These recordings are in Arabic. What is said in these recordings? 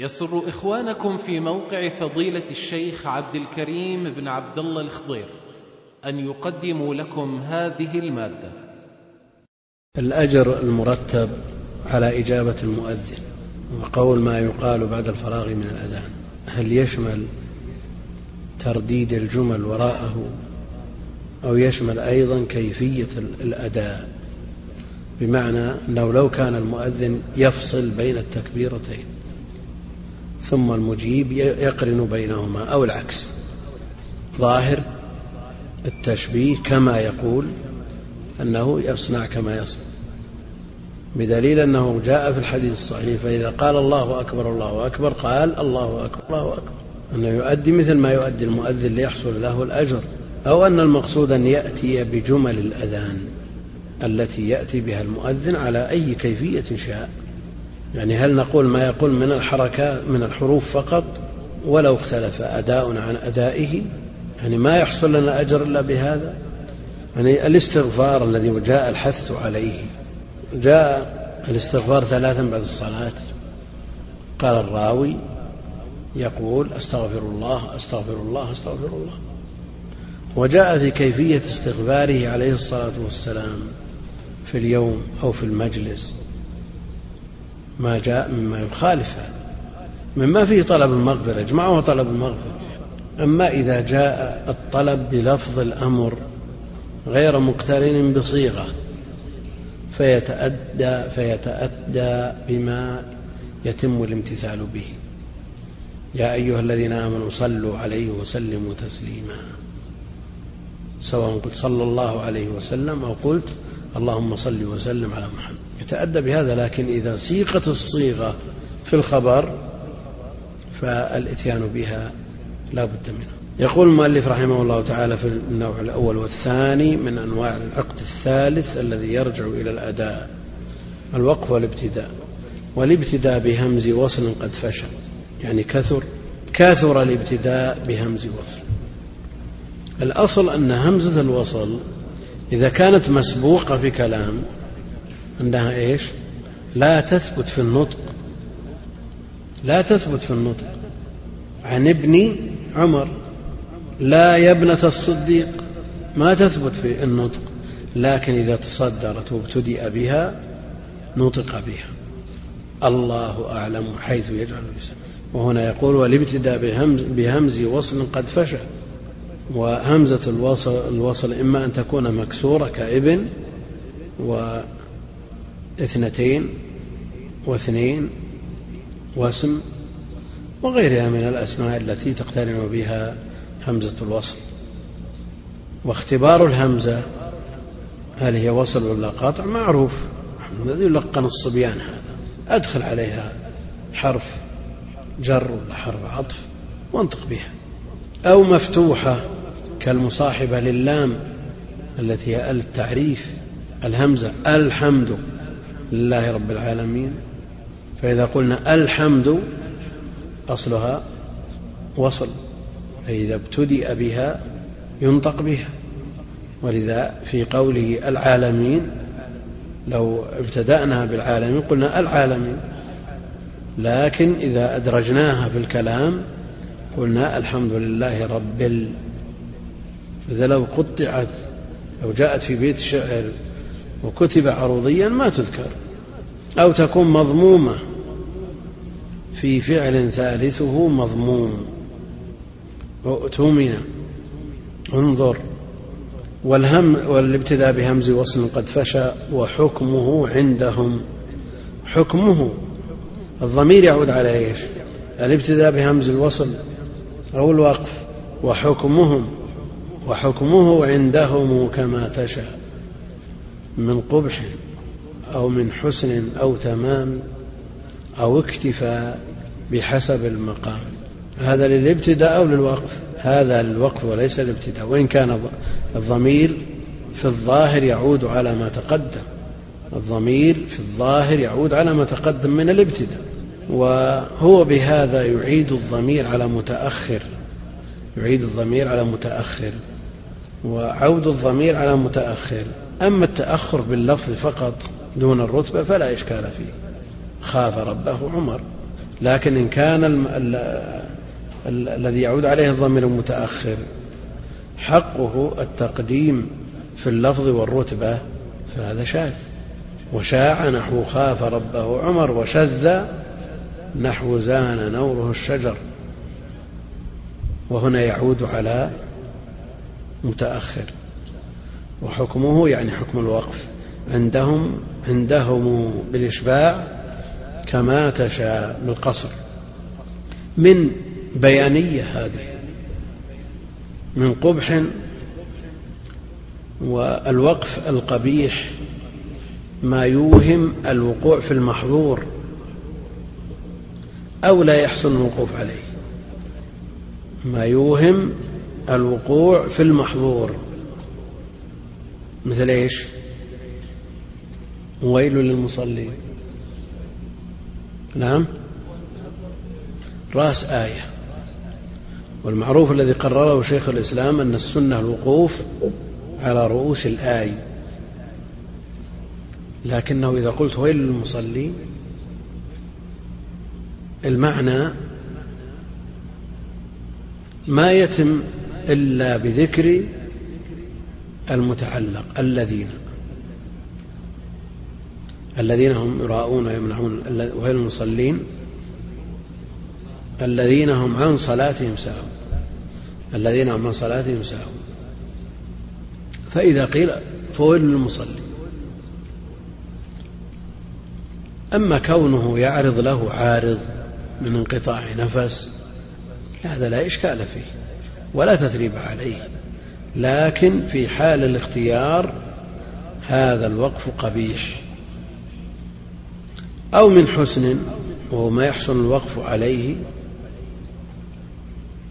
يسر إخوانكم في موقع فضيلة الشيخ عبد الكريم بن عبد الله الخضير أن يقدموا لكم هذه المادة. الأجر المرتب على إجابة المؤذن وقول ما يقال بعد الفراغ من الأذان. هل يشمل ترديد الجمل وراءه أو يشمل أيضا كيفية الأداء؟ بمعنى أنه لو كان المؤذن يفصل بين التكبيرتين ثم المجيب يقرن بينهما أو العكس. ظاهر التشبيه كما يقول أنه يصنع كما يصنع. بدليل أنه جاء في الحديث الصحيح فإذا قال الله أكبر الله أكبر قال الله أكبر الله أكبر. أنه يؤدي مثل ما يؤدي المؤذن ليحصل له الأجر أو أن المقصود أن يأتي بجمل الأذان التي يأتي بها المؤذن على أي كيفية شاء. يعني هل نقول ما يقول من الحركات من الحروف فقط ولو اختلف أداء عن أدائه؟ يعني ما يحصل لنا أجر إلا بهذا؟ يعني الاستغفار الذي جاء الحث عليه جاء الاستغفار ثلاثا بعد الصلاة. قال الراوي يقول أستغفر الله أستغفر الله أستغفر الله. وجاء في كيفية استغفاره عليه الصلاة والسلام في اليوم أو في المجلس. ما جاء مما يخالف هذا. مما فيه طلب المغفرة اجمعه طلب المغفرة. أما إذا جاء الطلب بلفظ الأمر غير مقترن بصيغة فيتأدى فيتأدى بما يتم الامتثال به. يا أيها الذين آمنوا صلوا عليه وسلموا تسليما. سواء قلت صلى الله عليه وسلم أو قلت اللهم صل وسلم على محمد. يتأدى بهذا لكن إذا سيقت الصيغة في الخبر فالإتيان بها لا بد منه. يقول المؤلف رحمه الله تعالى في النوع الأول والثاني من أنواع العقد الثالث الذي يرجع إلى الأداء الوقف والابتداء والابتداء بهمز وصل قد فشل. يعني كثر كثر الابتداء بهمز وصل. الأصل أن همزة الوصل إذا كانت مسبوقة في كلام أنها إيش؟ لا تثبت في النطق. لا تثبت في النطق. عن ابن عمر. لا يا ابنة الصديق. ما تثبت في النطق. لكن إذا تصدرت وابتدأ بها نطق بها. الله أعلم حيث يجعل اللسان وهنا يقول والابتداء بهمز, بهمز وصل قد فشل. وهمزة الوصل, الوصل إما أن تكون مكسورة كابن واثنتين واثنين واسم وغيرها من الأسماء التي تقترن بها همزة الوصل. واختبار الهمزة هل هي وصل ولا قاطع؟ معروف. الذي يلقن الصبيان هذا. أدخل عليها حرف جر ولا حرف عطف وانطق بها. أو مفتوحة كالمصاحبة للام التي هي التعريف الهمزة الحمد. لله رب العالمين. فإذا قلنا الحمد أصلها وصل. فإذا ابتدأ بها ينطق بها. ولذا في قوله العالمين لو ابتدأنا بالعالمين قلنا العالمين. لكن إذا أدرجناها في الكلام قلنا الحمد لله رب ال. إذا لو قطعت لو جاءت في بيت شعر وكتب عروضيا ما تذكر أو تكون مضمومة في فعل ثالثه مضموم. اؤتمن انظر. والهم والابتداء بهمز وصل قد فشى وحكمه عندهم. حكمه الضمير يعود على إيش؟ الابتداء بهمز الوصل أو الوقف. وحكمهم وحكمه عندهم كما تشاء. من قبح أو من حسن أو تمام أو اكتفاء بحسب المقام. هذا للابتداء أو للوقف؟ هذا للوقف وليس الابتداء. وإن كان الضمير في الظاهر يعود على ما تقدم. الضمير في الظاهر يعود على ما تقدم من الابتداء. وهو بهذا يعيد الضمير على متأخر. يعيد الضمير على متأخر. وعود الضمير على متأخر. أما التأخر باللفظ فقط دون الرتبة فلا إشكال فيه. خاف ربه عمر. لكن إن كان ال ال ال الذي يعود عليه الضمير المتأخر حقه التقديم في اللفظ والرتبة فهذا شاذ. وشاع نحو خاف ربه عمر وشذ نحو زان نوره الشجر. وهنا يعود على متأخر. وحكمه يعني حكم الوقف. عندهم عندهم بالإشباع كما تشاء بالقصر. من بيانية هذه من قبح والوقف القبيح ما يوهم الوقوع في المحظور أو لا يحصل الوقوف عليه. ما يوهم الوقوع في المحظور. مثل إيش؟ ويل للمصلين. نعم. رأس آية. والمعروف الذي قرره شيخ الإسلام أن السنة الوقوف على رؤوس الآي. لكنه إذا قلت ويل للمصلين المعنى ما يتم إلا بذكر المتعلق الذين. الذين هم يراءون ويمنعون ويل المصلين. الذين هم عن صلاتهم ساهون. الذين هم عن صلاتهم ساهون. فإذا قيل فويل للمصلي. أما كونه يعرض له عارض من انقطاع نفس هذا لا إشكال فيه ولا تثريب عليه. لكن في حال الاختيار هذا الوقف قبيح. أو من حسن وهو ما يحسن الوقف عليه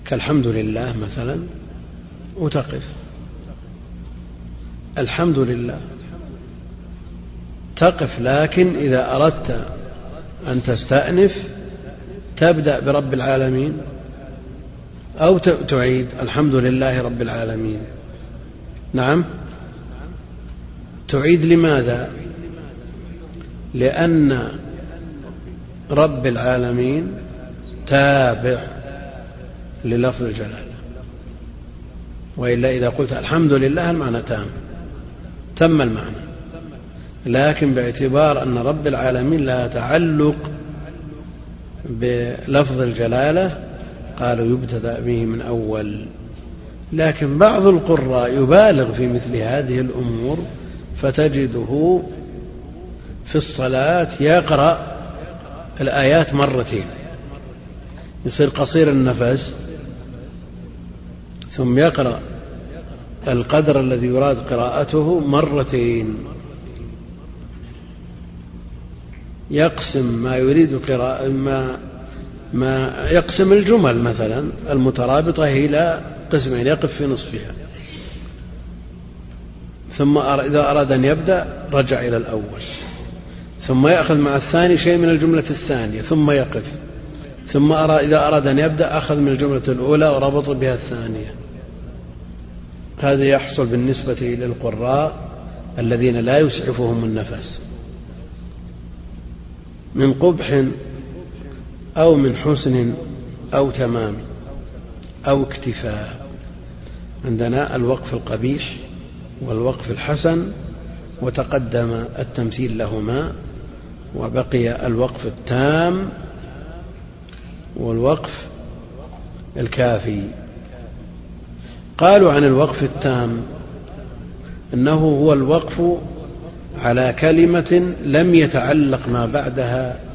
كالحمد لله مثلا وتقف. الحمد لله. تقف لكن إذا أردت أن تستأنف تبدأ برب العالمين. أو تعيد. الحمد لله رب العالمين. نعم. تعيد لماذا؟ لأن رب العالمين تابع للفظ الجلالة. وإلا إذا قلت الحمد لله المعنى تام. تم المعنى. لكن باعتبار أن رب العالمين لا تعلق بلفظ الجلالة قالوا يبتدأ به من أول. لكن بعض القراء يبالغ في مثل هذه الأمور فتجده في الصلاة يقرأ الآيات مرتين. يصير قصير النفس ثم يقرأ القدر الذي يراد قراءته مرتين. يقسم ما يريد قراءة ما ما يقسم الجمل مثلا المترابطة إلى قسمين يقف في نصفها. ثم إذا أراد أن يبدأ رجع إلى الأول. ثم يأخذ مع الثاني شيء من الجملة الثانية ثم يقف. ثم إذا أراد أن يبدأ أخذ من الجملة الأولى وربط بها الثانية. هذا يحصل بالنسبة للقراء الذين لا يسعفهم النفس. من قبح أو من حسن أو تمام أو اكتفاء. عندنا الوقف القبيح والوقف الحسن وتقدم التمثيل لهما وبقي الوقف التام والوقف الكافي. قالوا عن الوقف التام إنه هو الوقف على كلمة لم يتعلق ما بعدها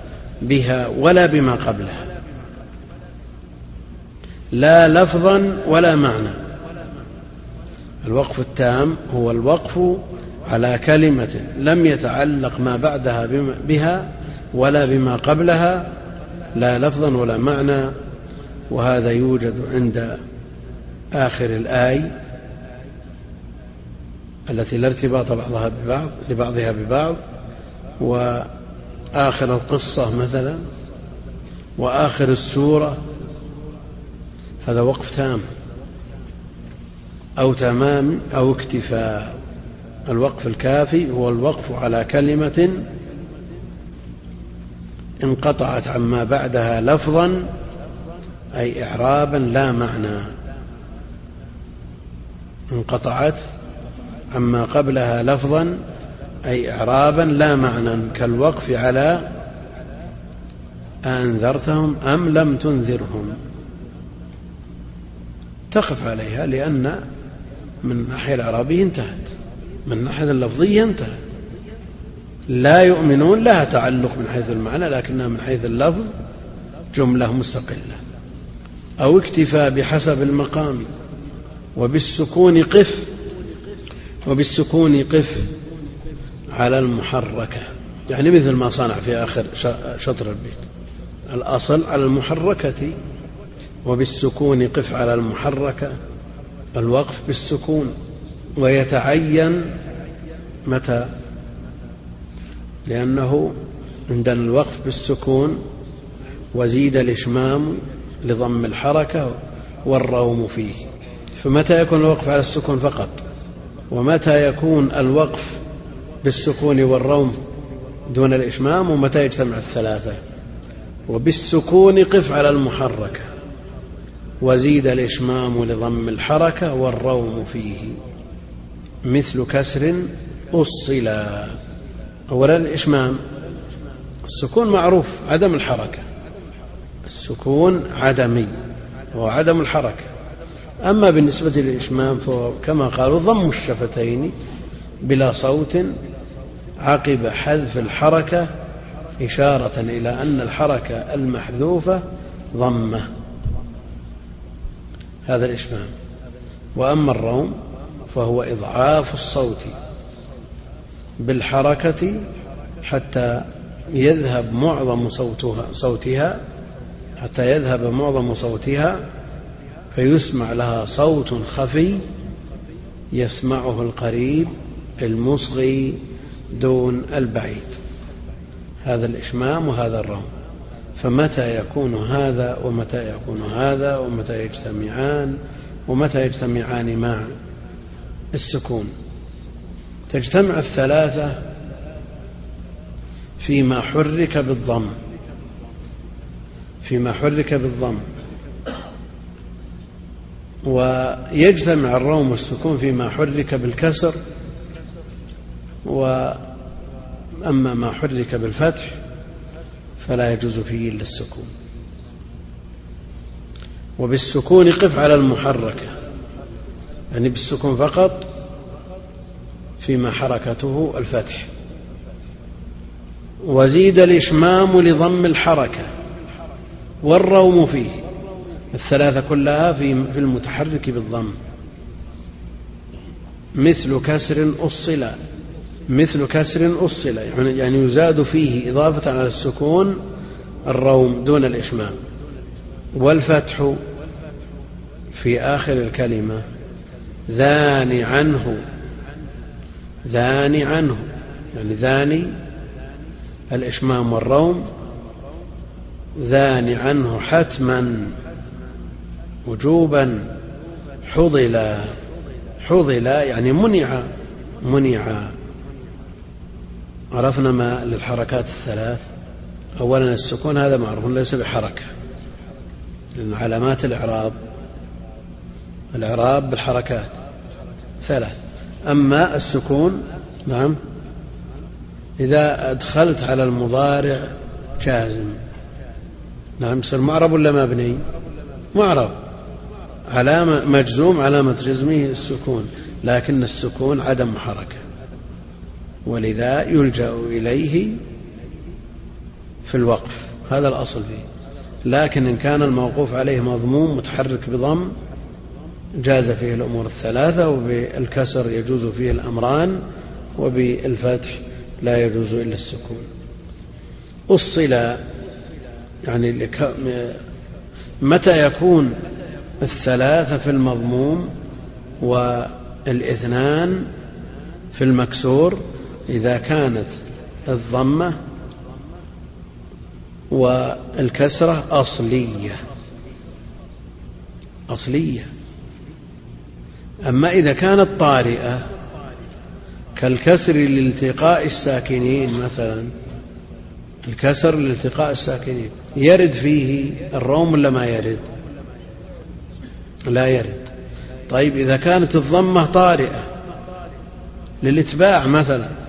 بها ولا بما قبلها. لا لفظا ولا معنى. الوقف التام هو الوقف على كلمة لم يتعلق ما بعدها بها ولا بما قبلها. لا لفظا ولا معنى. وهذا يوجد عند آخر الآي التي لا ارتباط بعضها ببعض لبعضها ببعض. وآخر القصة مثلا وآخر السورة هذا وقف تام أو تمام أو اكتفاء. الوقف الكافي هو الوقف على كلمة انقطعت عما بعدها لفظا أي إعرابا لا معنى. انقطعت عما قبلها لفظا أي إعرابا لا معنى كالوقف على أنذرتهم أم لم تنذرهم. تقف عليها لأن من الناحية العربية انتهت من الناحية اللفظية انتهت. لا يؤمنون لها تعلق من حيث المعنى لكنها من حيث اللفظ جملة مستقلة. أو اكتفى بحسب المقام وبالسكون قف وبالسكون قف. على المحركة. يعني مثل ما صنع في آخر شطر البيت. الأصل على المحركة وبالسكون قف على المحركة. الوقف بالسكون ويتعين متى؟ لأنه عندنا الوقف بالسكون وزيد الإشمام لضم الحركة والروم فيه. فمتى يكون الوقف على السكون فقط؟ ومتى يكون الوقف بالسكون والروم دون الإشمام ومتى يجتمع الثلاثة؟ وبالسكون قف على المحركة وزيد الإشمام لضم الحركة والروم فيه. مثل كسر أصلا أولا الإشمام السكون معروف عدم الحركة. السكون عدمي وهو عدم الحركة. أما بالنسبة للإشمام فهو كما قالوا ضم الشفتين بلا صوت عقب حذف الحركة إشارة إلى أن الحركة المحذوفة ضمة. هذا الإشمام. وأما الروم فهو إضعاف الصوت بالحركة حتى يذهب معظم صوتها صوتها حتى يذهب معظم صوتها فيسمع لها صوت خفي يسمعه القريب المصغي دون البعيد. هذا الإشمام وهذا الروم فمتى يكون هذا ومتى يكون هذا ومتى يجتمعان ومتى يجتمعان مع السكون. تجتمع الثلاثة فيما حرك بالضم. فيما حرك بالضم. ويجتمع الروم والسكون فيما حرك بالكسر وأما ما حرك بالفتح فلا يجوز فيه إلا السكون. وبالسكون قف على المحركة يعني بالسكون فقط فيما حركته الفتح. وزيد الإشمام لضم الحركة والروم فيه الثلاثة كلها في في المتحرك بالضم مثل كسر أصل مثل كسر أصل يعني, يعني يزاد فيه إضافة على السكون الروم دون الإشمام. والفتح في آخر الكلمة ذاني عنه ذاني عنه يعني ذاني الإشمام والروم ذاني عنه حتما وجوبا حضل حضل يعني منع منع عرفنا ما للحركات الثلاث. أولا السكون هذا معروف ليس بحركة لأن علامات الإعراب الإعراب بالحركات ثلاث. أما السكون نعم إذا أدخلت على المضارع جازم. نعم يصير معرب ولا مبني؟ معرب. علامة مجزوم علامة جزمه السكون لكن السكون عدم حركة. ولذا يلجأ إليه في الوقف. هذا الأصل فيه. لكن إن كان الموقوف عليه مضموم متحرك بضم جاز فيه الأمور الثلاثة وبالكسر يجوز فيه الأمران وبالفتح لا يجوز إلا السكون. أصل يعني متى يكون الثلاثة في المضموم والإثنان في المكسور؟ إذا كانت الضمة والكسرة أصلية. أصلية. أما إذا كانت طارئة كالكسر لالتقاء الساكنين مثلا الكسر لالتقاء الساكنين يرد فيه الروم ولا ما يرد؟ لا يرد. طيب إذا كانت الضمة طارئة للإتباع مثلا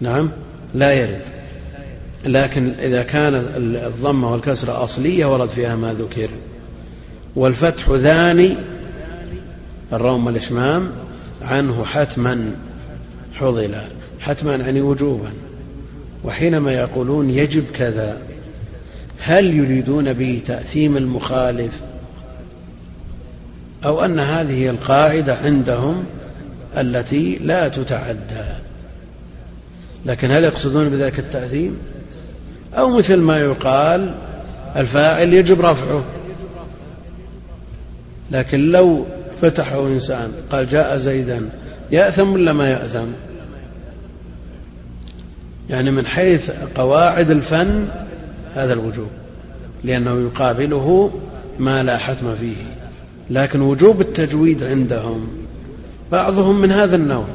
نعم؟ لا يرد. لكن إذا كان الضمة والكسرة أصلية ورد فيها ما ذكر. والفتح ذاني الروم والإشمام عنه حتما حضل. حتما يعني وجوبا. وحينما يقولون يجب كذا هل يريدون به تأثيم المخالف؟ أو أن هذه القاعدة عندهم التي لا تتعدى. لكن هل يقصدون بذلك التأثيم أو مثل ما يقال الفاعل يجب رفعه. لكن لو فتحه إنسان قال جاء زيدا يأثم ولا ما يأثم؟ يعني من حيث قواعد الفن هذا الوجوب لأنه يقابله ما لا حتم فيه. لكن وجوب التجويد عندهم بعضهم من هذا النوع.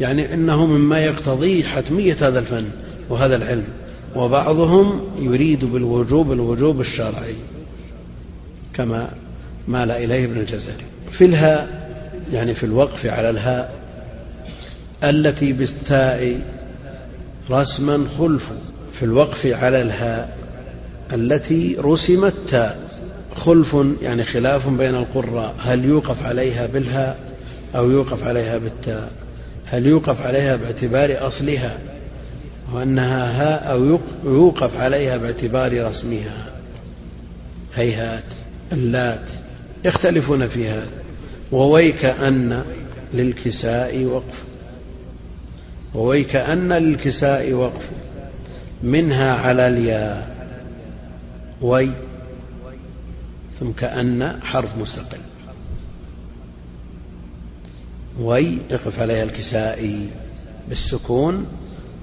يعني إنه مما يقتضي حتمية هذا الفن وهذا العلم وبعضهم يريد بالوجوب الوجوب الشرعي كما مال إليه ابن الجزري. في الهاء يعني في الوقف على الهاء التي بالتاء رسما خلف في الوقف على الهاء التي رسمت تاء. خلف يعني خلاف بين القراء هل يوقف عليها بالهاء أو يوقف عليها بالتاء؟ هل يوقف عليها باعتبار أصلها وأنها هاء أو يوقف عليها باعتبار رسمها؟ هيهات اللات يختلفون في هذا وويك أن للكساء وقف. وويك أن للكساء وقف. منها على الياء. وي. ثم كأن حرف مستقل. وي يقف عليها الكسائي بالسكون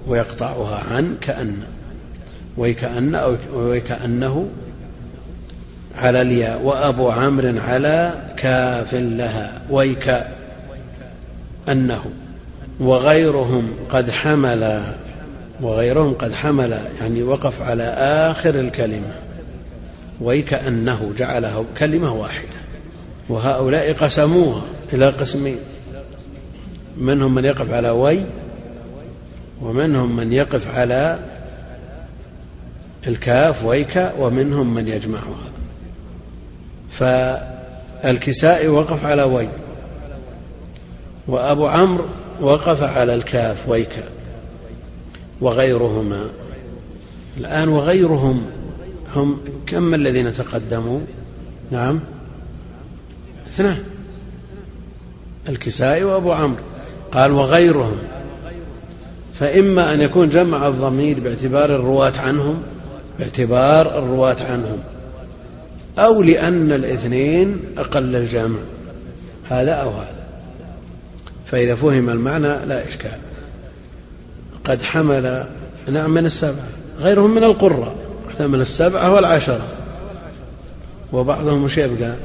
ويقطعها عن كأن. ويكأن أو ويكأنه على الياء. وأبو عمرو على كاف لها. ويك أنه. وغيرهم قد حمل. وغيرهم قد حمل. يعني وقف على آخر الكلمة. ويكأنه جعله كلمة واحدة. وهؤلاء قسموها إلى قسمين. منهم من يقف على وي ومنهم من يقف على الكاف ويك ومنهم من يجمعها فالكسائي وقف على وي وأبو عمرو وقف على الكاف ويك وغيرهما. الآن وغيرهم هم كم الذين تقدموا؟ نعم. اثنان. الكسائي وأبو عمرو. قال وغيرهم. فإما أن يكون جمع الضمير باعتبار الرواة عنهم باعتبار الرواة عنهم أو لأن الاثنين أقل الجمع هذا أو هذا. فإذا فهم المعنى لا إشكال. قد حمل نعم من السبعة غيرهم من القرى من السبعة والعشرة. وبعضهم مش يبقى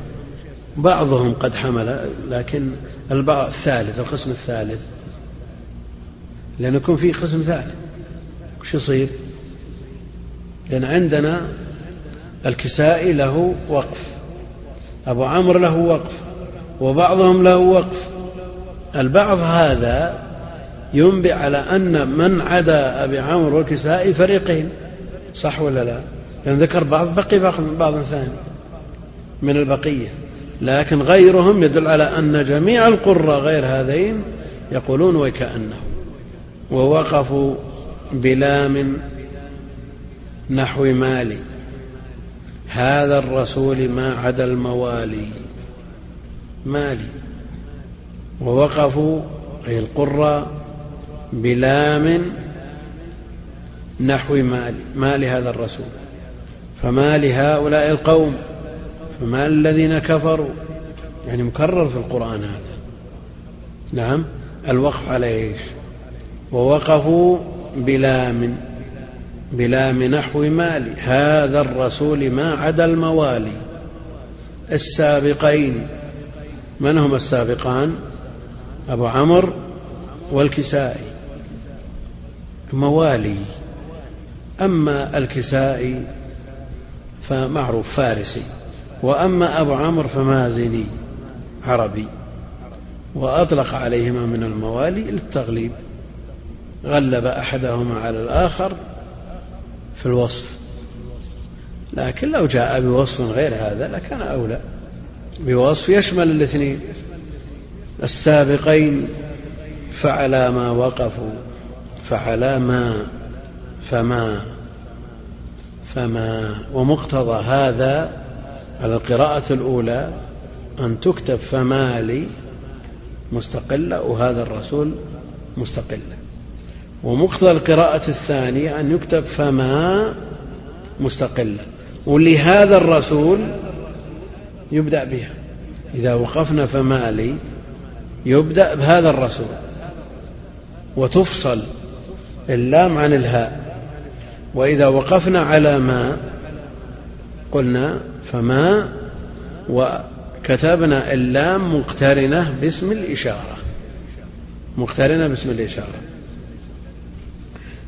بعضهم قد حمل لكن البعض الثالث القسم الثالث. لأن يكون في قسم ثالث. وش يصير؟ لأن عندنا الكسائي له وقف. أبو عمرو له وقف. وبعضهم له وقف. البعض هذا ينبئ على أن من عدا أبي عمرو والكسائي فريقين. صح ولا لا؟ لأن ذكر بعض بقي بعض ثاني. من البقية. لكن غيرهم يدل على أن جميع القراء غير هذين يقولون وكأنه ووقفوا بلام نحو مالي هذا الرسول ما عدا الموالي. مالي. ووقفوا أي القراء بلام نحو مال. مال هذا الرسول. فما لهؤلاء القوم. فما الذين كفروا؟ يعني مكرر في القرآن هذا. نعم. الوقف على إيش؟ ووقفوا بلام بلام نحو مال هذا الرسول ما عدا الموالي. السابقين. من هم السابقان؟ أبو عمرو والكسائي. موالي. أما الكسائي فمعروف فارسي. وأما أبو عمرو فمازني عربي وأطلق عليهما من الموالي للتغليب غلب أحدهما على الآخر في الوصف. لكن لو جاء بوصف غير هذا لكان أولى. بوصف يشمل الاثنين. السابقين فعلى ما وقفوا فعلى ما فما فما ومقتضى هذا على القراءة الأولى أن تكتب فما لي مستقلة وهذا الرسول مستقلة ومقتضى القراءة الثانية أن يكتب فما مستقلة. ولهذا الرسول يبدأ بها. إذا وقفنا فما لي يبدأ بهذا الرسول. وتفصل اللام عن الهاء. وإذا وقفنا على ما قلنا فما وكتبنا اللام مقترنة باسم الإشارة. مقترنة باسم الإشارة.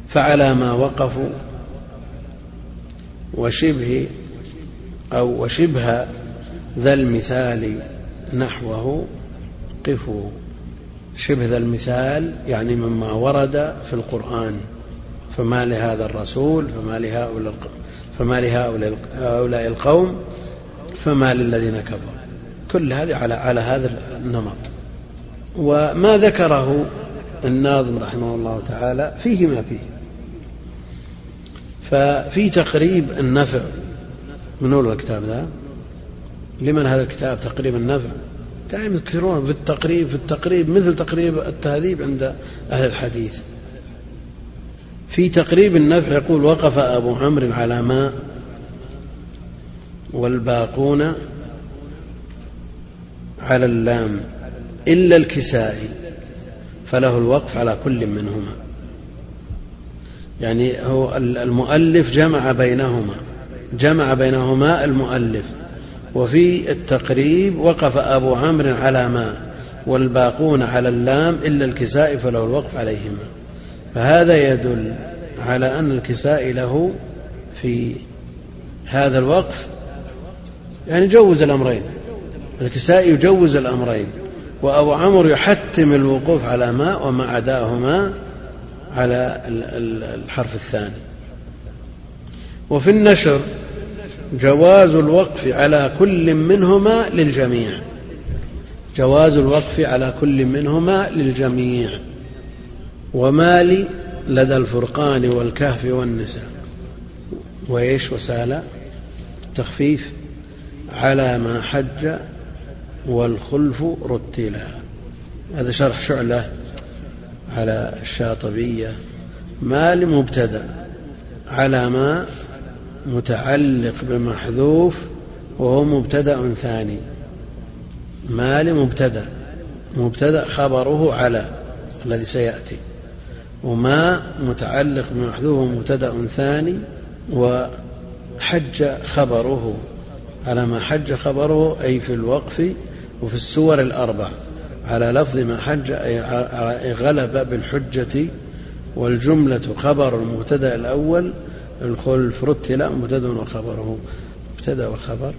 فعلى ما وقفوا وشبه أو وشبه ذا المثال نحوه قفوا شبه ذا المثال يعني مما ورد في القرآن. فما لهذا الرسول فما لهؤلاء فما لهؤلاء القوم فما للذين كفروا. كل هذه على على هذا النمط. وما ذكره الناظم رحمه الله تعالى فيه ما فيه. ففي تقريب النفع من أول الكتاب ذا لمن هذا الكتاب تقريب النفع؟ دائما يذكرون في التقريب في التقريب مثل تقريب التهذيب عند أهل الحديث. في تقريب النفع يقول وقف أبو عمرو على ماء والباقون على اللام إلا الكسائي فله الوقف على كل منهما. يعني هو المؤلف جمع بينهما جمع بينهما المؤلف. وفي التقريب وقف أبو عمرو على ما والباقون على اللام إلا الكسائي فله الوقف عليهما. فهذا يدل على أن الكسائي له في هذا الوقف يعني جوز الأمرين الكسائي يجوز الأمرين وأبو عمرو يحتم الوقوف على ما وما عداهما على الحرف الثاني. وفي النشر جواز الوقف على كل منهما للجميع جواز الوقف على كل منهما للجميع. ومالي لدى الفرقان والكهف والنساء. وإيش وسال؟ تخفيف على ما حج والخلف رتلا. هذا شرح شعلة على الشاطبية. ما لمبتدأ على ما متعلق بمحذوف وهو مبتدأ ثاني. ما لمبتدأ مبتدأ خبره على الذي سيأتي. وما متعلق بمحذوف مبتدأ ثاني وحج خبره. على ما حج خبره أي في الوقف وفي السور الأربع. على لفظ ما حج أي غلب بالحجة والجملة خبر المبتدأ الأول الخلف رتل مبتدأ وخبره. مبتدأ وخبر.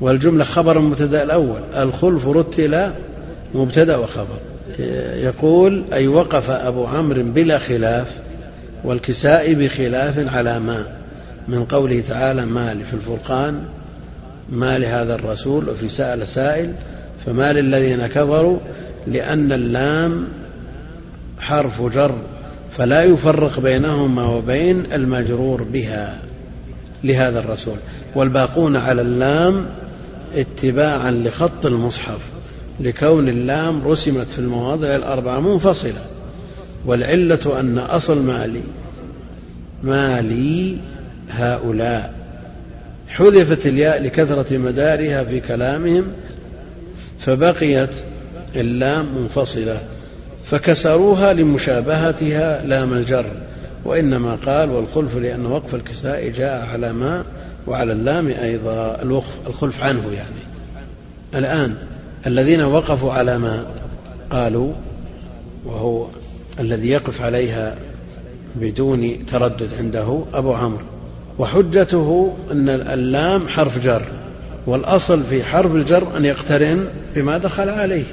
والجملة خبر المبتدأ الأول الخلف رتل مبتدأ وخبر. يقول أي وقف أبو عمرو بلا خلاف والكساء بخلاف على ما من قوله تعالى ما في الفرقان ما لهذا الرسول وفي سأل سائل فما للذين كفروا لأن اللام حرف جر فلا يفرق بينهما وبين المجرور بها لهذا الرسول. والباقون على اللام اتباعا لخط المصحف. لكون اللام رسمت في المواضع الأربعة منفصلة والعلة أن أصل مالي مالي هؤلاء. حذفت الياء لكثرة مدارها في كلامهم فبقيت اللام منفصلة فكسروها لمشابهتها لام الجر وإنما قال والخلف لأن وقف الكساء جاء على ما وعلى اللام أيضا الخلف عنه يعني. الآن الذين وقفوا على ما قالوا وهو الذي يقف عليها بدون تردد عنده أبو عمرو. وحجته أن اللام حرف جر والأصل في حرف الجر أن يقترن بما دخل عليه.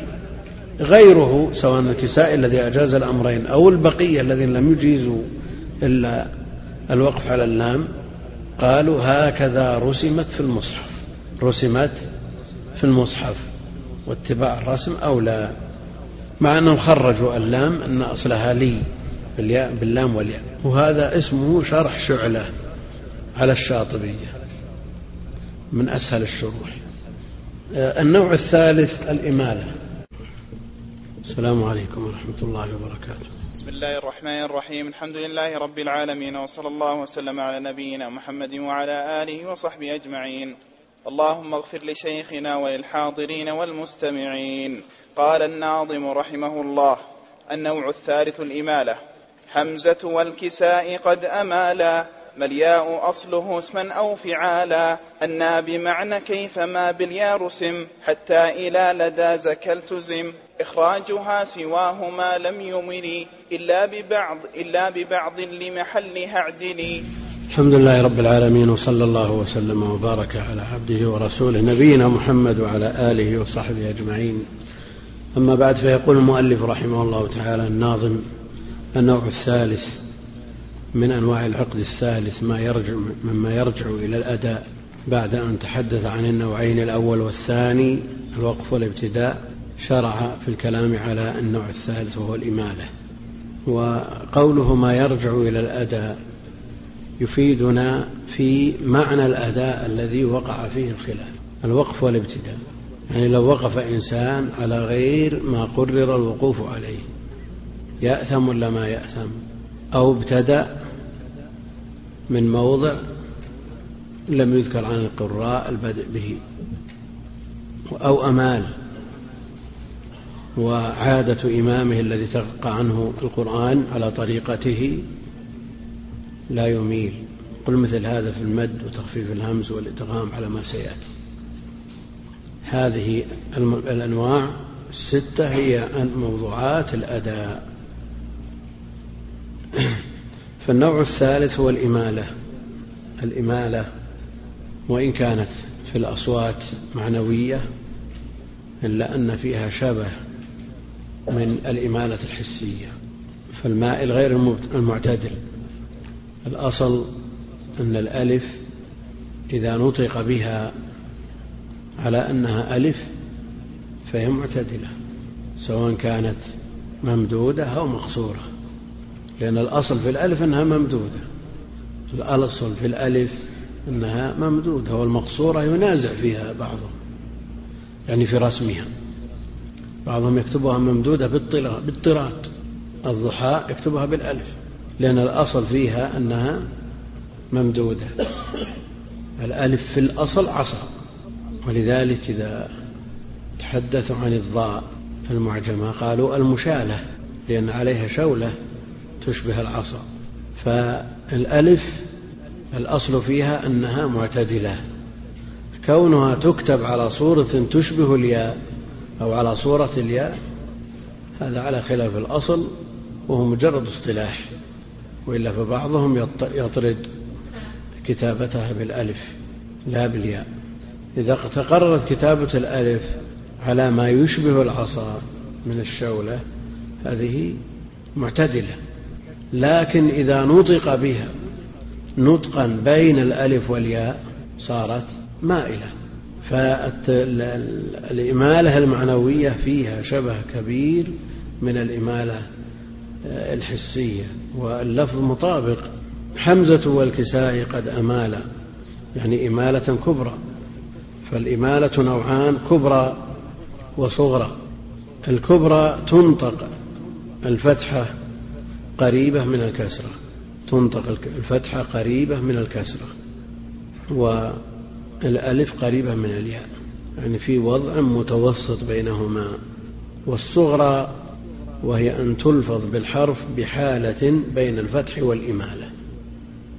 غيره سواء الكسائي الذي أجاز الأمرين أو البقية الذين لم يجيزوا إلا الوقف على اللام قالوا هكذا رسمت في المصحف. رسمت في المصحف. واتباع الرسم أولى مع أنهم خرجوا اللام أن أصلها لي بالياء باللام والياء. وهذا اسمه شرح شعلة على الشاطبية من أسهل الشروح. آه، النوع الثالث الإمالة. السلام عليكم ورحمة الله وبركاته. بسم الله الرحمن الرحيم. الحمد لله رب العالمين وصلى الله وسلم على نبينا محمد وعلى آله وصحبه أجمعين. اللهم اغفر لشيخنا وللحاضرين والمستمعين. قال الناظم رحمه الله النوع الثالث الإمالة حمزة والكساء قد أمالا ملياء أصله اسما أو فعالا. أنا بمعنى كيفما باليا رسم حتى إلى لدى زكى التزم إخراجها سواهما لم يمل إلا ببعض إلا ببعض لمحلها اعدلي الحمد لله رب العالمين وصلى الله وسلم وبارك على عبده ورسوله نبينا محمد وعلى آله وصحبه أجمعين. أما بعد فيقول المؤلف رحمه الله تعالى الناظم النوع الثالث من أنواع العقد الثالث ما يرجع مما يرجع إلى الأداء بعد أن تحدث عن النوعين الأول والثاني الوقف والابتداء شرع في الكلام على النوع الثالث وهو الإمالة. وقوله ما يرجع إلى الأداء يفيدنا في معنى الأداء الذي وقع فيه الخلاف الوقف والابتداء. يعني لو وقف إنسان على غير ما قرر الوقوف عليه يأثم ولا ما يأثم؟ أو ابتدأ من موضع لم يذكر عن القراء البدء به أو أمال وعادة إمامه الذي تلقى عنه القرآن على طريقته لا يميل. قل مثل هذا في المد وتخفيف الهمز والإدغام على ما سيأتي. هذه الأنواع الستة هي موضوعات الأداء. فالنوع الثالث هو الإمالة. الإمالة وإن كانت في الأصوات معنوية إلا أن فيها شبه من الإمالة الحسية. فالمائل غير المعتدل. الأصل أن الألف إذا نطق بها على أنها ألف فهي معتدلة سواء كانت ممدودة أو مقصورة لأن الأصل في الألف أنها ممدودة الأصل في الألف أنها ممدودة والمقصورة ينازع فيها بعضهم يعني في رسمها بعضهم يكتبها ممدودة بالطراد الضحى يكتبها بالألف. لأن الأصل فيها أنها ممدودة. الألف في الأصل عصا. ولذلك إذا تحدثوا عن الضاء المعجمة قالوا المشالة لأن عليها شولة تشبه العصا. فالألف الأصل فيها أنها معتدلة. كونها تكتب على صورة تشبه الياء أو على صورة الياء هذا على خلاف الأصل وهو مجرد اصطلاح. وإلا فبعضهم يطرد كتابتها بالألف لا بالياء. إذا تقررت كتابة الألف على ما يشبه العصا من الشولة هذه معتدلة. لكن إذا نطق بها نطقا بين الألف والياء صارت مائلة. فالإمالة المعنوية فيها شبه كبير من الإمالة الحسية واللفظ مطابق. حمزة والكساء قد أمالا يعني إمالة كبرى. فالإمالة نوعان كبرى وصغرى. الكبرى تنطق الفتحة قريبة من الكسرة. تنطق الفتحة قريبة من الكسرة. والألف قريبة من الياء. يعني في وضع متوسط بينهما. والصغرى وهي أن تلفظ بالحرف بحالة بين الفتح والإمالة.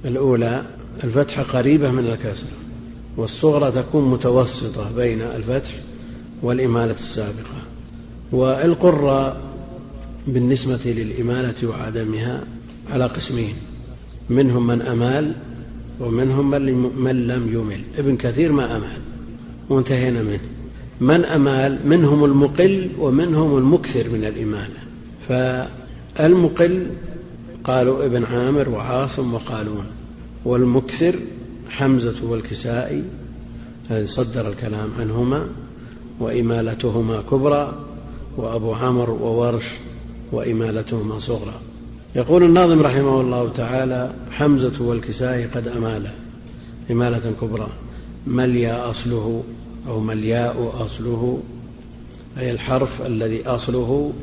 الأولى الفتحة قريبة من الكسرة والصغرى تكون متوسطة بين الفتح والإمالة السابقة. والقرى بالنسبة للإمالة وعدمها على قسمين منهم من أمال ومنهم من لم يمل. ابن كثير ما أمال وانتهينا منه. من أمال منهم المقل ومنهم المكثر من الإمالة. فالمقل قالوا ابن عامر وعاصم وقالون والمكثر حمزة والكسائي الذي صدر الكلام عنهما وإمالتهما كبرى وأبو عمرو وورش وإمالتهما صغرى. يقول الناظم رحمه الله تعالى حمزة والكسائي قد أمالا إمالة كبرى. مليا أصله أو ملياء أصله أي الحرف الذي أصله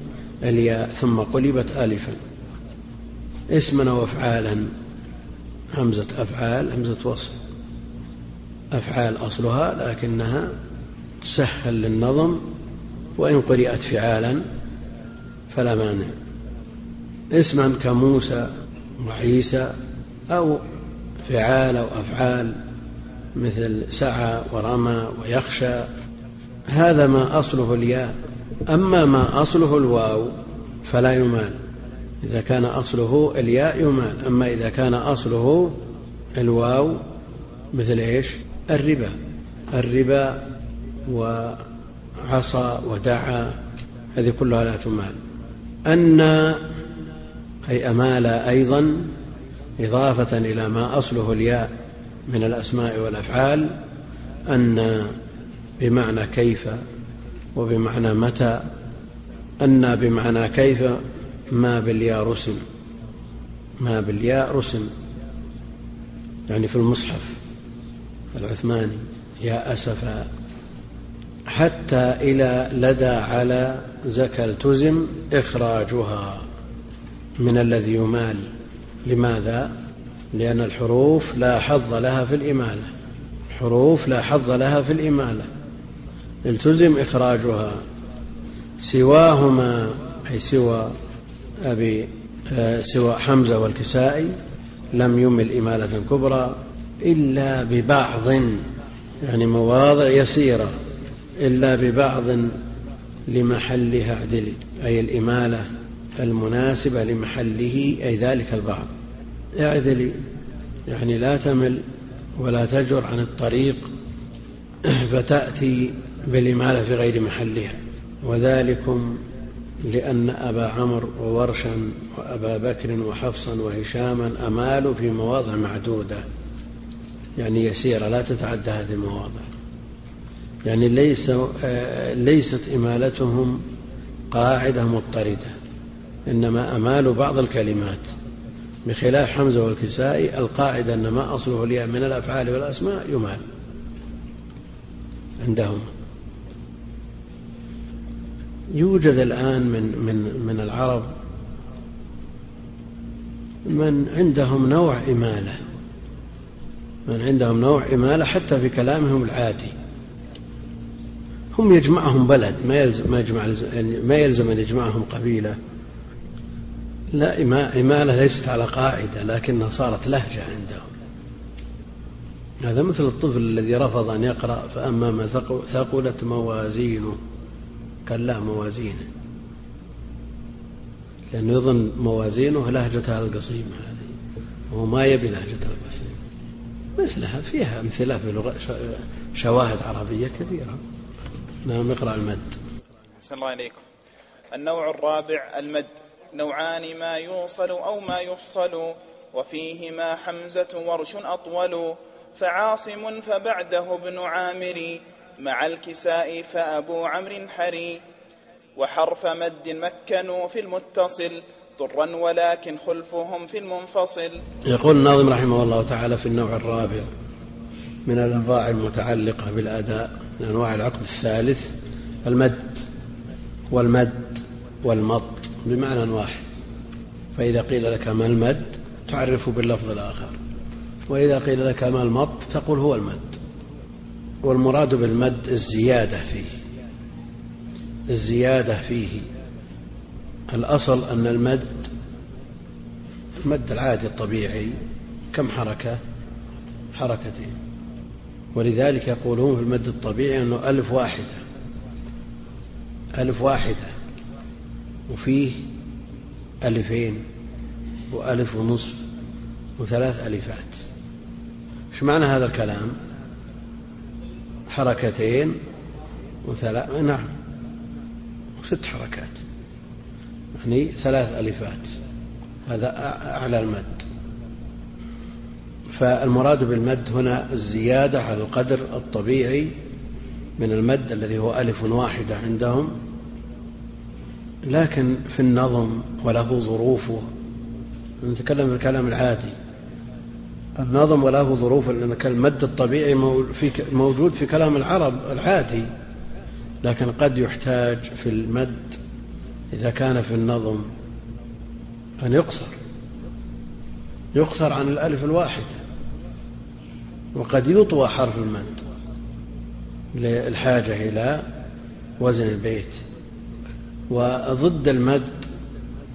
الياء ثم قلبت ألفا. اسما وافعالا. همزة أفعال همزة وصل. أفعال أصلها لكنها تسهل للنظم وإن قرئت فعالا فلا مانع. اسما كموسى وعيسى أو فعال أو أفعال مثل سعى ورمى ويخشى. هذا ما أصله الياء. أما ما أصله الواو فلا يمال إذا كان أصله الياء يمال أما إذا كان أصله الواو مثل إيش؟ الربا الربا وعصى ودعا هذه كلها لا تمال. أن أي أمال أيضا إضافة إلى ما أصله الياء من الأسماء والأفعال أن بمعنى كيف وبمعنى متى أن بمعنى كيف ما بالياء رسم. ما بالياء رسم. يعني في المصحف العثماني يا أسفا حتى إلى لدى على زكى التزم إخراجها. من الذي يمال. لماذا؟ لأن الحروف لا حظ لها في الإمالة. حروف لا حظ لها في الإمالة. التزم إخراجها سواهما أي سوى أبي آه، سوى حمزة والكسائي لم يمل إمالة كبرى إلا ببعض يعني مواضع يسيرة إلا ببعض لمحلها اعدل أي الإمالة المناسبة لمحله أي ذلك البعض. اعدلي يعني لا تمل ولا تجر عن الطريق فتأتي بالإمالة في غير محلها. وذلكم لأن أبا عمرو وورشا وأبا بكر وحفصا وهشاما أمالوا في مواضع معدودة. يعني يسيرة لا تتعدى هذه المواضع. يعني ليس ليست إمالتهم قاعدة مضطردة إنما أمال بعض الكلمات. بخلاف حمزة والكسائي القاعدة أن ما أصله من الأفعال والأسماء يمال عندهم. يوجد الآن من من من العرب من عندهم نوع إمالة. من عندهم نوع إمالة حتى في كلامهم العادي. هم يجمعهم بلد ما يلزم ما يجمع ما يلزم أن يجمعهم قبيلة. لا إمالة ليست على قاعدة لكنها صارت لهجة عندهم. هذا مثل الطفل الذي رفض أن يقرأ فأما ما ثقلت موازينه. قال لا موازينه لأنه يظن موازينه لهجة القصيم هذه. وهو ما يبي لهجة القصيم مثلها فيها أمثلة في لغة شواهد عربية كثيرة. نعم اقرأ المد. أحسن الله إليكم. النوع الرابع المد. نوعان ما يوصل أو ما يفصل وفيهما حمزة ورش أطول. فعاصم فبعده ابن عامر. مع الكساء فأبو عمرو حري وحرف مد مكنوا في المتصل ضرا ولكن خلفهم في المنفصل. يقول الناظم رحمه الله تعالى في النوع الرابع من الأنواع المتعلقة بالأداء من أنواع العقد الثالث المد والمد والمط بمعنى واحد. فإذا قيل لك ما المد تعرف باللفظ الآخر. وإذا قيل لك ما المط تقول هو المد. والمراد بالمد الزيادة فيه. الزيادة فيه. الأصل أن المد المد العادي الطبيعي كم حركة؟ حركتين. ولذلك يقولون في المد الطبيعي أنه ألف واحدة. ألف واحدة. وفيه ألفين وألف ونصف وثلاث ألفات. إيش معنى هذا الكلام؟ حركتين وثلاث نعم. وست حركات. يعني ثلاث ألفات. هذا أعلى المد. فالمراد بالمد هنا الزيادة على القدر الطبيعي من المد الذي هو ألف واحدة عندهم. لكن في النظم وله ظروفه. نتكلم في الكلام العادي. النظم وله ظروف لأن المد الطبيعي موجود في كلام العرب العادي. لكن قد يحتاج في المد إذا كان في النظم أن يقصر. يقصر عن الألف الواحدة. وقد يطوى حرف المد للحاجة إلى وزن البيت. وضد المد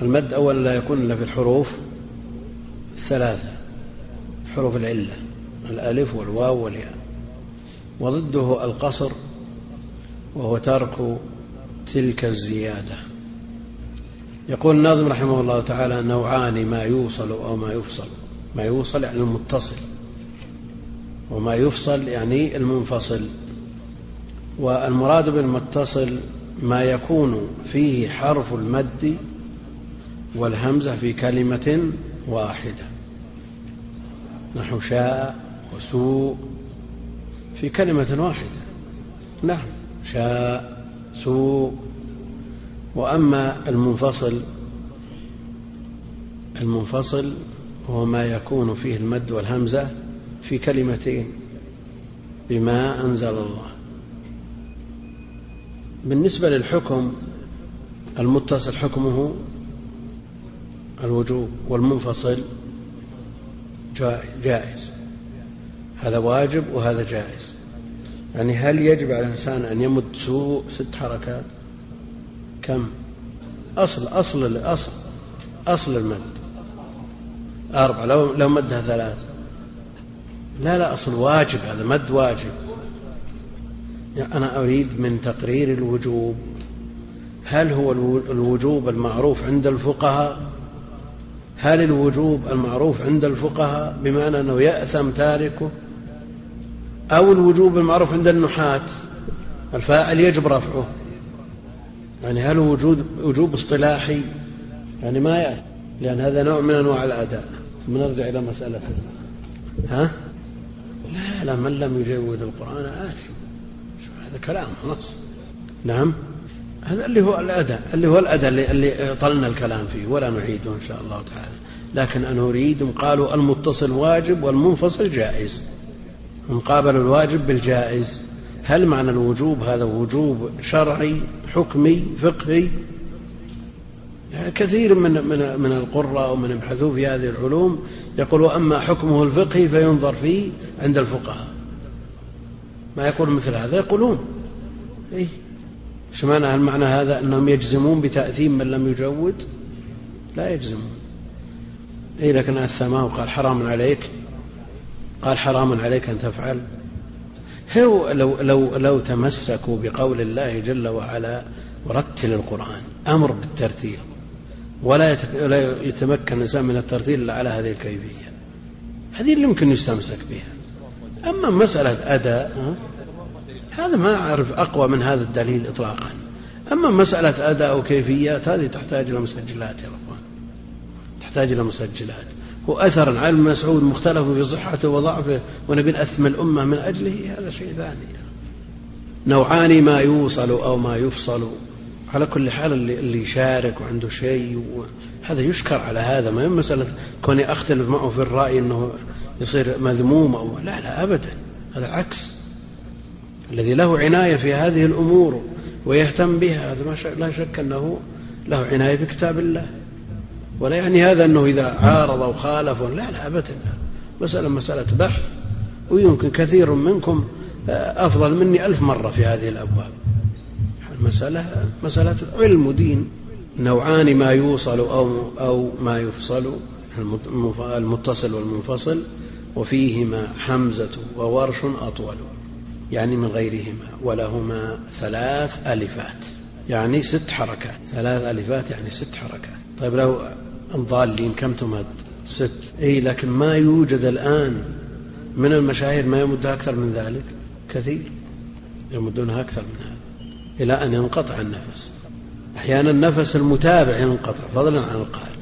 المد أولا لا يكون إلا في الحروف الثلاثة. حروف العلة الألف والواو والياء. وضده القصر وهو ترك تلك الزيادة. يقول الناظم رحمه الله تعالى نوعان ما يوصل أو ما يفصل. ما يوصل يعني المتصل. وما يفصل يعني المنفصل. والمراد بالمتصل ما يكون فيه حرف المد والهمزة في كلمة واحدة. نحو شاء وسوء في كلمة واحدة. نعم شاء سوء. وأما المنفصل المنفصل هو ما يكون فيه المد والهمزة في كلمتين بما أنزل الله. بالنسبة للحكم المتصل حكمه الوجوب والمنفصل جائز. هذا واجب وهذا جائز. يعني هل يجب على الإنسان أن يمد سوء ست حركات؟ كم؟ أصل أصل الأصل أصل المد. أربعة. لو لو مدها ثلاث. لا لا أصل واجب. هذا مد واجب. يعني أنا أريد من تقرير الوجوب. هل هو الوجوب المعروف عند الفقهاء؟ هل الوجوب المعروف عند الفقهاء بمعنى أنه يأثم تاركه؟ أو الوجوب المعروف عند النحاة الفاعل يجب رفعه. يعني هل وجود وجوب اصطلاحي؟ يعني ما يأثم لأن هذا نوع من أنواع الأداء. ثم نرجع إلى مسألة ها؟ لا لا من لم يجود القرآن آثم هذا كلام نص نعم؟ هذا اللي هو الأداء اللي هو الأداء اللي, اللي طلنا الكلام فيه ولا نعيده إن شاء الله تعالى. لكن أن أريد قالوا المتصل واجب والمنفصل جائز. مقابل الواجب بالجائز. هل معنى الوجوب؟ هذا وجوب شرعي حكمي فقهي؟ يعني كثير من من من القراء ومن يبحثون في هذه العلوم يقول وأما حكمه الفقهي فينظر فيه عند الفقهاء. ما يقول مثل هذا؟ يقولون. إيه؟ إيش معنى هل معنى هذا أنهم يجزمون بتأثيم من لم يجود؟ لا يجزمون. اي لكن اثماه وقال حرام عليك. قال حرام عليك أن تفعل. هو لو لو لو تمسكوا بقول الله جل وعلا ورتل القرآن أمر بالترتيل. ولا يتمكن الإنسان من الترتيل إلا على هذه الكيفية. هذه اللي يمكن يستمسك بها. أما مسألة أداء هذا ما أعرف أقوى من هذا الدليل إطلاقا. أما مسألة أداء وكيفيات هذه تحتاج إلى مسجلات يا رب. تحتاج إلى مسجلات. وأثر عن مسعود مختلف في صحته وضعفه ونبي نأثم الأمة من أجله هذا شيء ثاني. نوعان ما يوصل أو ما يفصل. على كل حال اللي, يشارك وعنده شيء هذا يشكر على هذا. ما مسألة كوني أختلف معه في الرأي أنه يصير مذموم أو لا لا أبدا. هذا عكس. الذي له عناية في هذه الأمور ويهتم بها هذا لا شك أنه له عناية بكتاب الله. ولا يعني هذا أنه إذا عارض أو خالف لا لا أبدا. مسألة مسألة بحث. ويمكن كثير منكم أفضل مني ألف مرة في هذه الأبواب. المسألة مسألة علم ودين نوعان ما يوصل أو, أو ما يفصل المتصل والمنفصل وفيهما حمزة وورش أطول. يعني من غيرهما ولهما ثلاث ألفات يعني ست حركات. ثلاث ألفات يعني ست حركات. طيب لو الضالين كم تمد؟ ست. إي لكن ما يوجد الآن من المشاهير ما يمدها أكثر من ذلك؟ كثير. يمدونها أكثر من هذا إلى أن ينقطع النفس. أحيانا النفس المتابع ينقطع فضلا عن القائل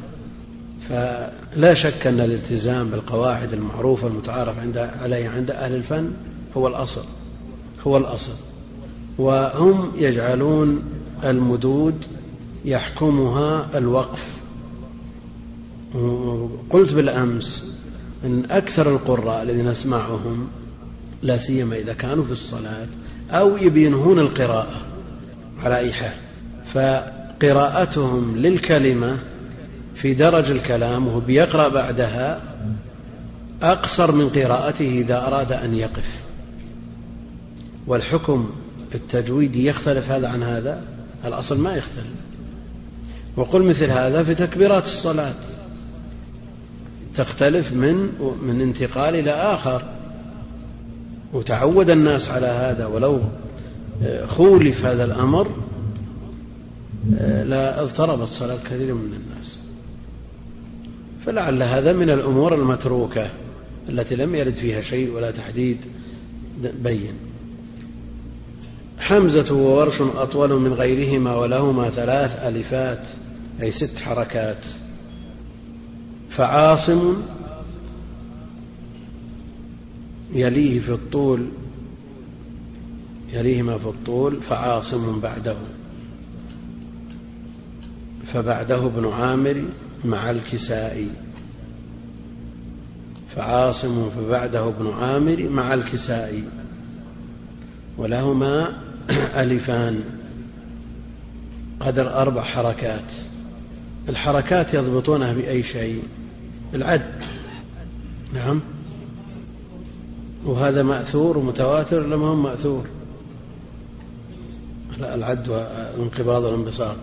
فلا شك أن الالتزام بالقواعد المعروفة المتعارف عند عليها عند أهل الفن هو الأصل. هو الأصل. وهم يجعلون المدود يحكمها الوقف. قلت بالأمس أن أكثر القراء الذين نسمعهم لا سيما إذا كانوا في الصلاة أو يبينهون القراءة على أي حال فقراءتهم للكلمة في درج الكلام وهو بيقرأ بعدها أقصر من قراءته إذا أراد أن يقف. والحكم التجويدي يختلف هذا عن هذا؟ الأصل ما يختلف. وقل مثل هذا في تكبيرات الصلاة. تختلف من من انتقال إلى آخر. وتعود الناس على هذا ولو خولف هذا الأمر لا اضطربت صلاة كثير من الناس. فلعل هذا من الأمور المتروكة التي لم يرد فيها شيء ولا تحديد بين. حمزة وورش أطول من غيرهما ولهما ثلاث ألفات أي ست حركات. فعاصم يليه في الطول يليهما في الطول فعاصم بعده. فبعده ابن عامر مع الكسائي فعاصم فبعده ابن عامر مع الكسائي ولهما ألفان. قدر أربع حركات. الحركات يضبطونها بأي شيء؟ العد. نعم. وهذا مأثور ومتواتر لما هو مأثور؟ لا العد والانقباض والانبساط.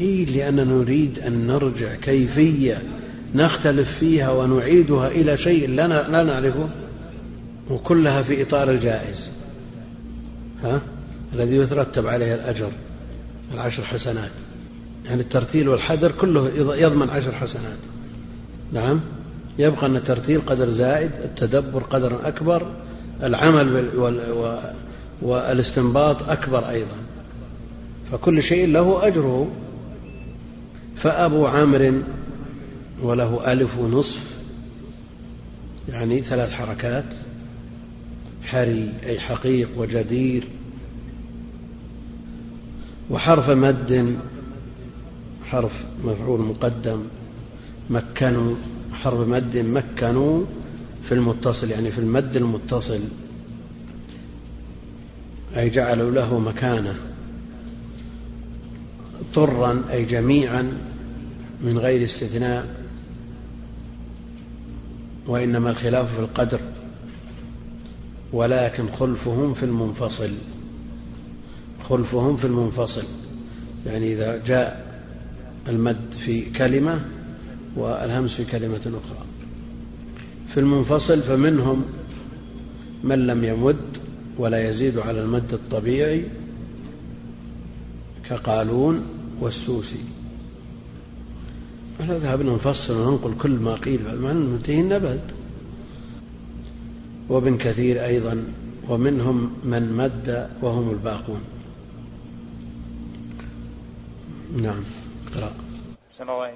إيه لأننا نريد أن نرجع كيفية نختلف فيها ونعيدها إلى شيء لا لا نعرفه وكلها في إطار الجائز. ها؟ الذي يترتب عليه الأجر العشر حسنات. يعني الترتيل والحذر كله يضمن عشر حسنات. نعم؟ يبقى أن الترتيل قدر زائد التدبر قدر أكبر العمل والاستنباط أكبر أيضا. فكل شيء له أجره. فأبو عامر وله ألف ونصف يعني ثلاث حركات. حري أي حقيق وجدير. وحرف مد حرف مفعول مقدم. مكنوا حرف مد مكنوا في المتصل يعني في المد المتصل. أي جعلوا له مكانة. طرا أي جميعا من غير استثناء. وإنما الخلاف في القدر. ولكن خلفهم في المنفصل. خلفهم في المنفصل. يعني إذا جاء المد في كلمة والهمس في كلمة أخرى. في المنفصل فمنهم من لم يمد ولا يزيد على المد الطبيعي كقالون والسوسي. ذهبنا نفصل وننقل كل ما قيل مع أنه منتهي النبذ وابن كثير أيضا ومنهم من مد وهم الباقون. نعم اقرأ. الله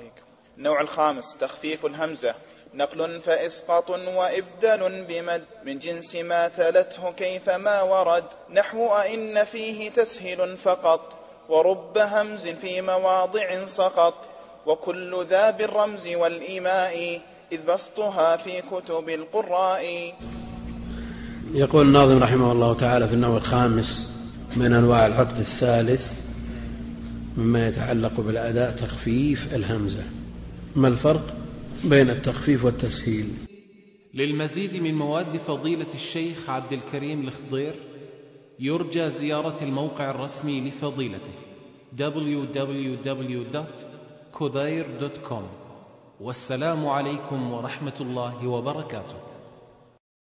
النوع الخامس تخفيف الهمزة. نقل فإسقاط وإبدال بمد. من جنس ما تلته كيفما ورد. نحو أئن فيه تسهيل فقط. ورب همز في مواضع سقط. وكل ذا بالرمز والإيماء. إذ بسطها في كتب القراء. يقول الناظم رحمه الله تعالى في النوع الخامس من أنواع العقد الثالث مما يتعلق بالأداء تخفيف الهمزة. ما الفرق بين التخفيف والتسهيل؟ للمزيد من مواد فضيلة الشيخ عبد الكريم الخضير يرجى زيارة الموقع الرسمي لفضيلته www.kudair.com والسلام عليكم ورحمة الله وبركاته.